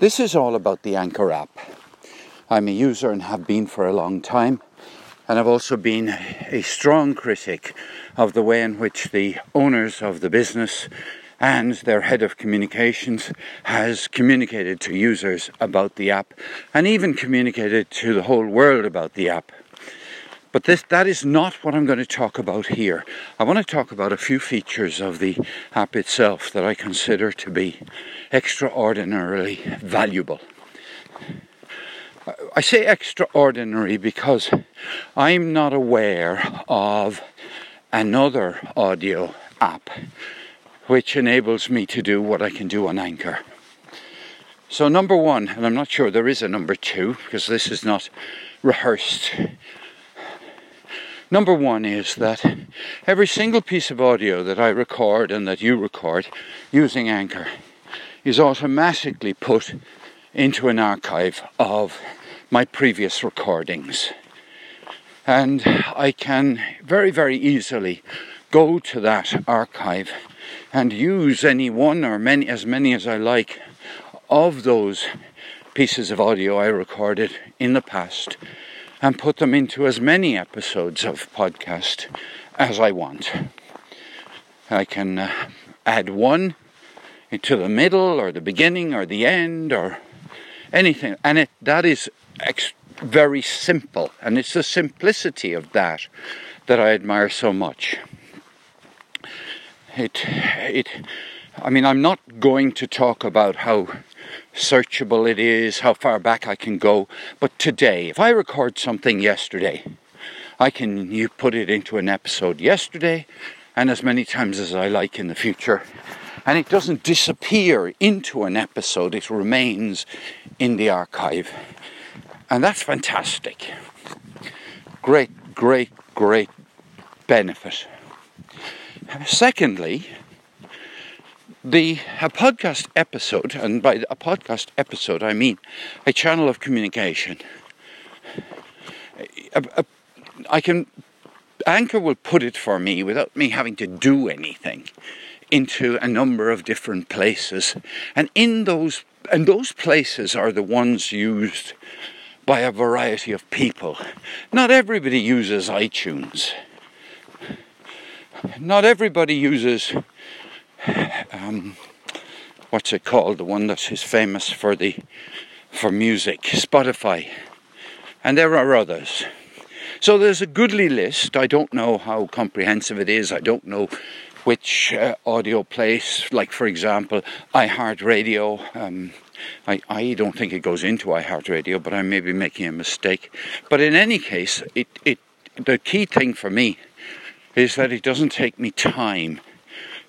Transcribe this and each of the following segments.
This is all about the Anchor app. I'm a user and have been for a long time, and I've also been a strong critic of the way in which the owners of the business and their head of communications has communicated to users about the app and even communicated to the whole world about the app. But this, that is not what I'm going to talk about here. I want to talk about a few features of the app itself that I consider to be extraordinarily valuable. I say extraordinary because I'm not aware of another audio app which enables me to do what I can do on Anchor. So, number one, and I'm not sure there is a number two because this is not rehearsed. Number one is that every single piece of audio that I record and that you record using Anchor is automatically put into an archive of my previous recordings. And I can very, very easily go to that archive and use any one or many as many as I like of those pieces of audio I recorded in the past and put them into as many episodes of podcast as I want. I can uh, add one into the middle or the beginning or the end or anything and it that is ex- very simple and it's the simplicity of that that I admire so much it it I mean I'm not going to talk about how searchable it is, how far back I can go, but today, if I record something yesterday, I can you put it into an episode yesterday and as many times as I like in the future. And it doesn't disappear into an episode, it remains in the archive. And that's fantastic. Great, great, great benefit. Secondly, the a podcast episode, and by a podcast episode I mean a channel of communication. A, a, I can Anchor will put it for me without me having to do anything into a number of different places, and in those and those places are the ones used by a variety of people. Not everybody uses iTunes not everybody uses um, what's it called? The one that is famous for the for music spotify. And there are others. So there's a goodly list. I don't know how comprehensive it is. I don't know which uh, audio place. Like for example iheartradio. Um, I, I don't think it goes into iheartradio but i may be making a mistake. But in any case it, it the key thing for me is that it doesn't take me time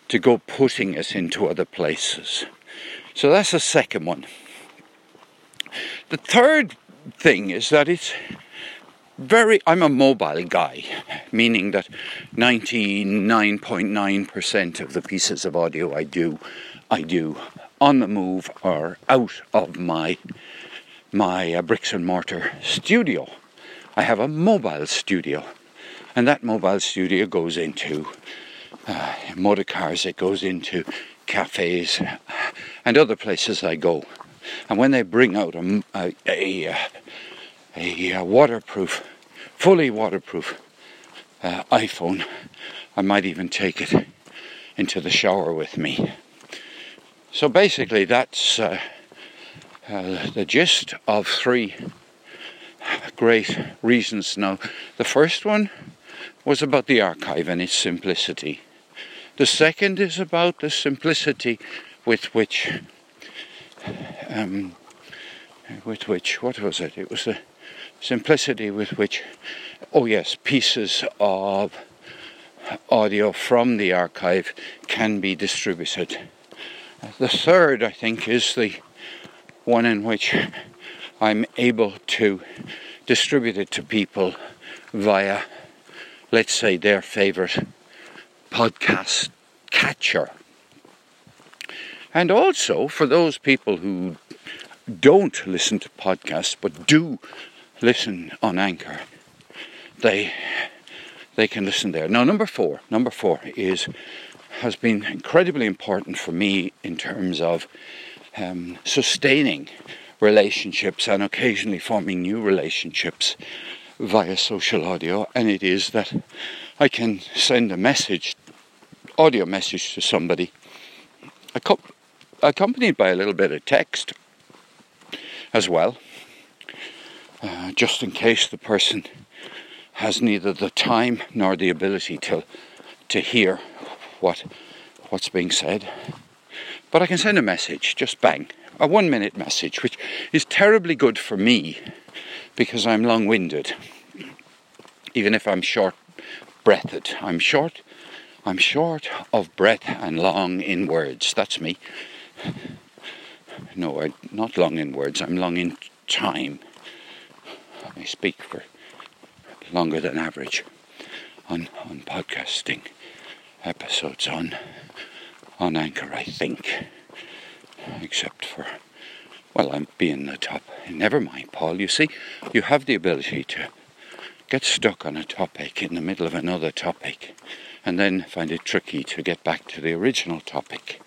to go putting it into other places. So that's the second one. The third thing is that it's very, I'm a mobile guy, meaning that 99.9% of the pieces of audio I do, I do on the move or out of my my uh, bricks and mortar studio. I have a mobile studio and that mobile studio goes into uh, motor cars, it goes into cafes and other places I go. And when they bring out a, a, a, a, waterproof, fully waterproof uh, iPhone, I might even take it into the shower with me. So basically, that's uh, uh, the gist of three great reasons. Now, the first one was about the archive and its simplicity. The second is about the simplicity with which, um, with which, what was it? It was the simplicity with which, oh yes, pieces of audio from the archive can be distributed. The third, I think, is the one in which I'm able to distribute it to people via let's say, their favourite podcast catcher. And also for those people who don't listen to podcasts but do listen on Anchor, they they can listen there. Now number four, number four is has been incredibly important for me in terms of um, sustaining relationships and occasionally forming new relationships via social audio, and it is that I can send a message, audio message to somebody, accompanied by a little bit of text as well, uh, just in case the person has neither the time nor the ability to to hear what what's being said. But I can send a message, just bang, a one minute message, which is terribly good for me because I'm long winded. Even if I'm short breathed, I'm short. I'm short of breath and long in words. That's me. No, I'm not long in words, I'm long in time. I speak for longer than average on, on podcasting episodes on on Anchor, I think. Except for well, I'm being the top. Never mind, Paul. You see, you have the ability to get stuck on a topic in the middle of another topic and then find it tricky to get back to the original topic,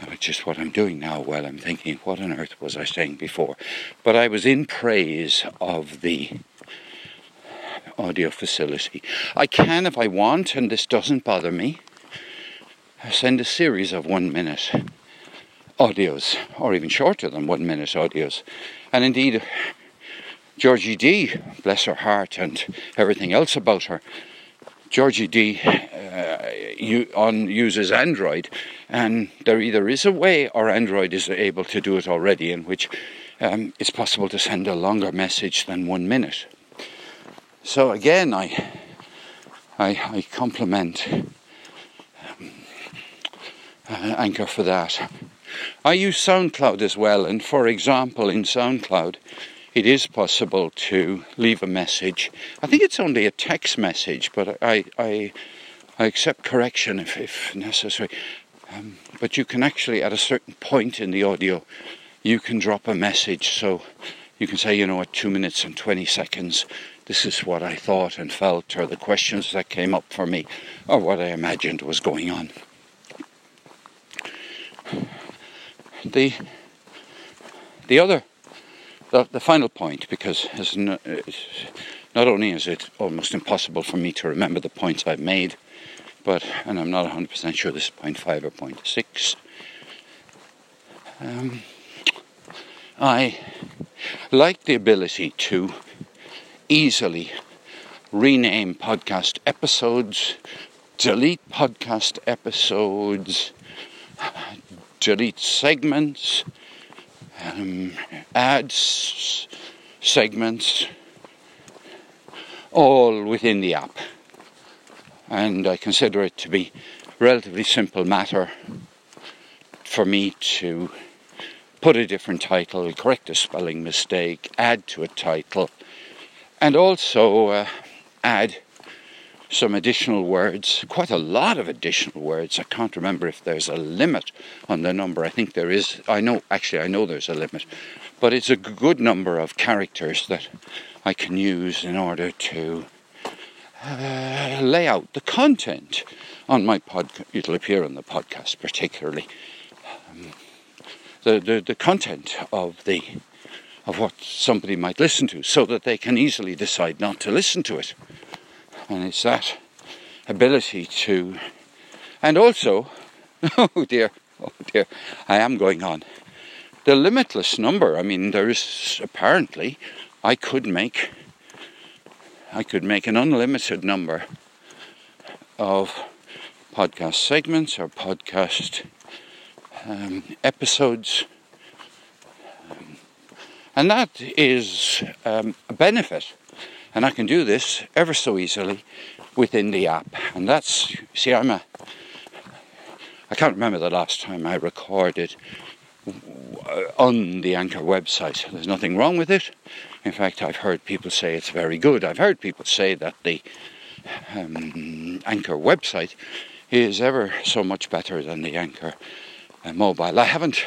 uh, which is what I'm doing now while I'm thinking, what on earth was I saying before? But I was in praise of the audio facility. I can, if I want, and this doesn't bother me, send a series of one minute audios, or even shorter than one minute audios. And indeed, Georgie D, bless her heart and everything else about her, Georgie D uh, on uses Android, and there either is a way or Android is able to do it already, in which um, it's possible to send a longer message than one minute. So again, I I, I compliment um, uh, Anchor for that. I use SoundCloud as well, and for example, in SoundCloud, it is possible to leave a message. I think it's only a text message, but I I, I accept correction if, if necessary. Um, but you can actually, at a certain point in the audio, you can drop a message. So you can say, you know, at two minutes and 20 seconds, this is what I thought and felt, or the questions that came up for me, or what I imagined was going on. The the other, the, the final point, because no, not only is it almost impossible for me to remember the points I've made, but and I'm not 100% sure this is point five or point six. Um, I like the ability to easily rename podcast episodes, delete podcast episodes, delete segments, um, ads, segments, all within the app. And I consider it to be a relatively simple matter for me to put a different title, correct a spelling mistake, add to a title, and also uh, add some additional words, quite a lot of additional words. I can't remember if there's a limit on the number. I think there is. I know, actually, I know there's a limit, but it's a good number of characters that I can use in order to uh, lay out the content on my podcast. It'll appear on the podcast, particularly. Um, the, the, the content of the of what somebody might listen to so that they can easily decide not to listen to it. And it's that ability to, and also, oh dear, oh dear, I am going on. The limitless number, I mean, there is apparently, I could make, I could make an unlimited number of podcast segments or podcast um, episodes and that is um, a benefit. And I can do this ever so easily within the app. And that's, see, I'm a, I can't remember the last time I recorded on the Anchor website. There's nothing wrong with it. In fact, I've heard people say it's very good. I've heard people say that the um, Anchor website is ever so much better than the Anchor uh, mobile. I haven't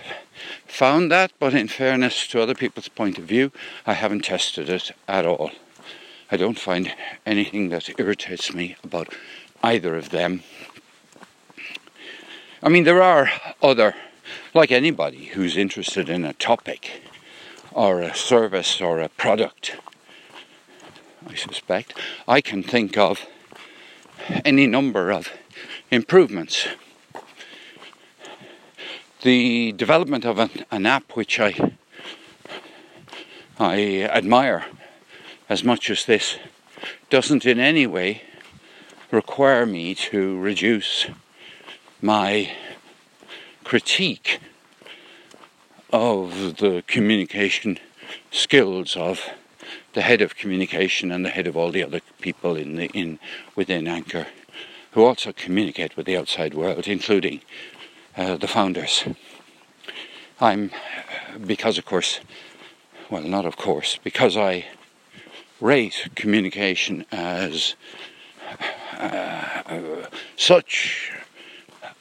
found that, but in fairness to other people's point of view, I haven't tested it at all. I don't find anything that irritates me about either of them. I mean, there are other like anybody who's interested in a topic or a service or a product, I suspect, I can think of any number of improvements. The development of an, an app which I I admire as much as this doesn't in any way require me to reduce my critique of the communication skills of the head of communication and the head of all the other people in the, in within Anchor, who also communicate with the outside world, including uh, the founders. I'm because, of course, well, not of course, because I rate communication as uh, such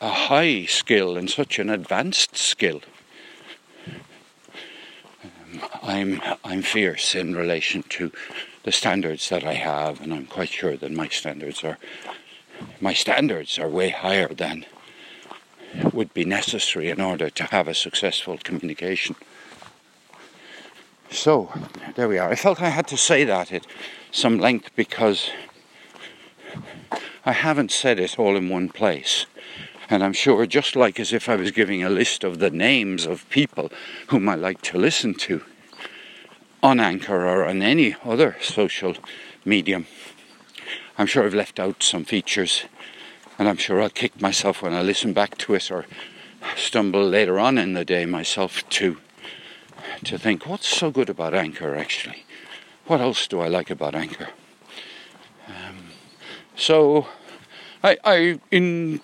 a high skill and such an advanced skill. Um, I'm I'm fierce in relation to the standards that I have, and I'm quite sure that my standards are my standards are way higher than would be necessary in order to have a successful communication. So, there we are. I felt I had to say that at some length because I haven't said it all in one place. And I'm sure, just like as if I was giving a list of the names of people whom I like to listen to on Anchor or on any other social medium, I'm sure I've left out some features. And I'm sure I'll kick myself when I listen back to it or stumble later on in the day myself to to think, what's so good about Anchor actually? What else do I like about Anchor? Um, so, I, I, in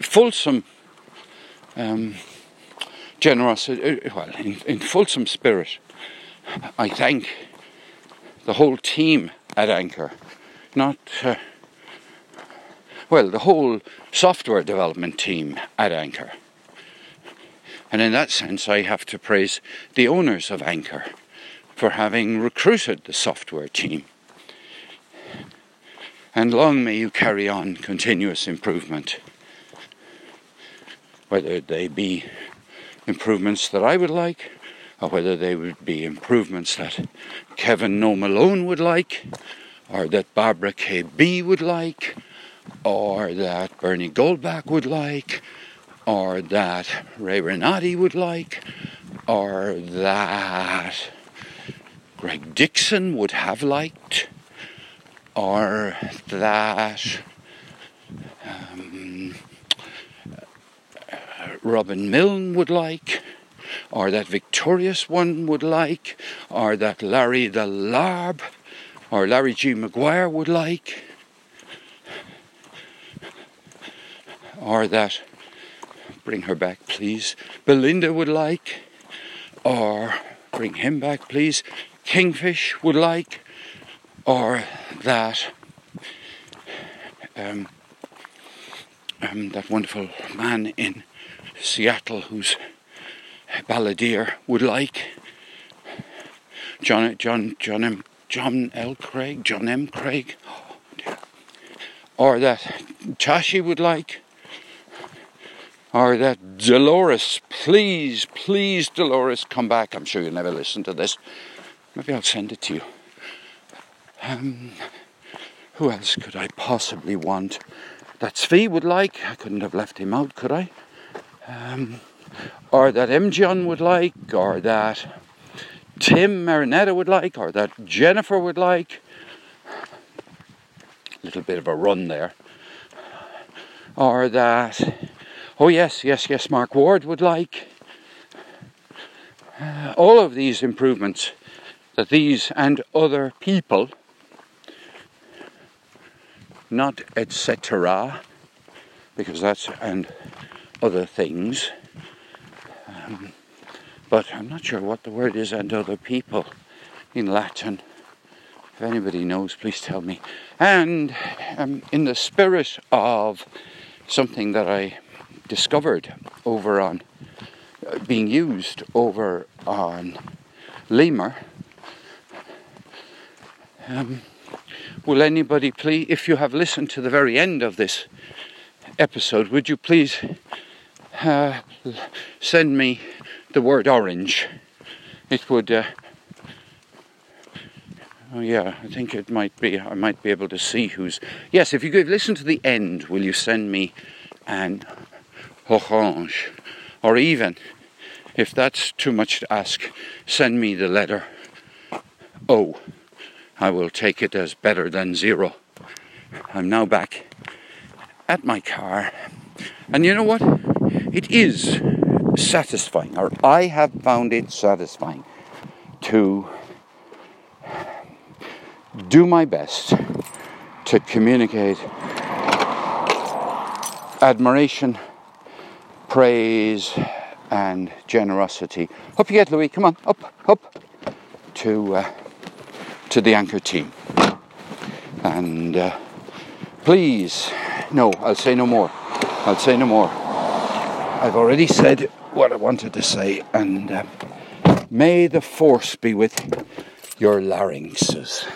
fulsome um, generosity, uh, well, in, in fulsome spirit, I thank the whole team at Anchor, not, uh, well, the whole software development team at Anchor and in that sense, I have to praise the owners of Anchor for having recruited the software team. And long may you carry on continuous improvement, whether they be improvements that I would like, or whether they would be improvements that Kevin No Malone would like, or that Barbara KB would like, or that Bernie Goldbach would like, or that Ray Renati would like, or that Greg Dixon would have liked, or that um, Robin Milne would like, or that Victorious one would like, or that Larry the Larb, or Larry G. McGuire would like, or that bring her back, please. Belinda would like, or bring him back, please. Kingfish would like, or that um, um, that wonderful man in Seattle who's balladeer would like. John John John M John L. Craig, John M. Craig, oh, or that Tashi would like, or that Dolores, please, please, Dolores, come back. I'm sure you'll never listen to this. Maybe I'll send it to you. Um, who else could I possibly want? That Svi would like. I couldn't have left him out, could I? Um, or that M. John would like, or that Tim Marinetta would like, or that Jennifer would like. A little bit of a run there. Or that Oh, yes, yes, yes, Mark Ward would like. Uh, all of these improvements that these and other people, not etc., because that's and other things, um, but I'm not sure what the word is and other people in Latin. If anybody knows, please tell me. And um, in the spirit of something that I discovered over on, uh, being used over on Lemur. Um, will anybody please, if you have listened to the very end of this episode, would you please uh, send me the word orange, it would. Uh, oh yeah, I think it might be. I might be able to see who's. Yes, if you could listen to the end, will you send me an orange, or even, if that's too much to ask, send me the letter O. I will take it as better than zero. I'm now back at my car, and you know what? It is satisfying, or I have found it satisfying to do my best to communicate admiration, praise, and generosity. Up you get, Louis. Come on, up, up to uh, to the anchor team. And uh, please, no, I'll say no more. I'll say no more. I've already said what I wanted to say, and uh, may the force be with your larynxes.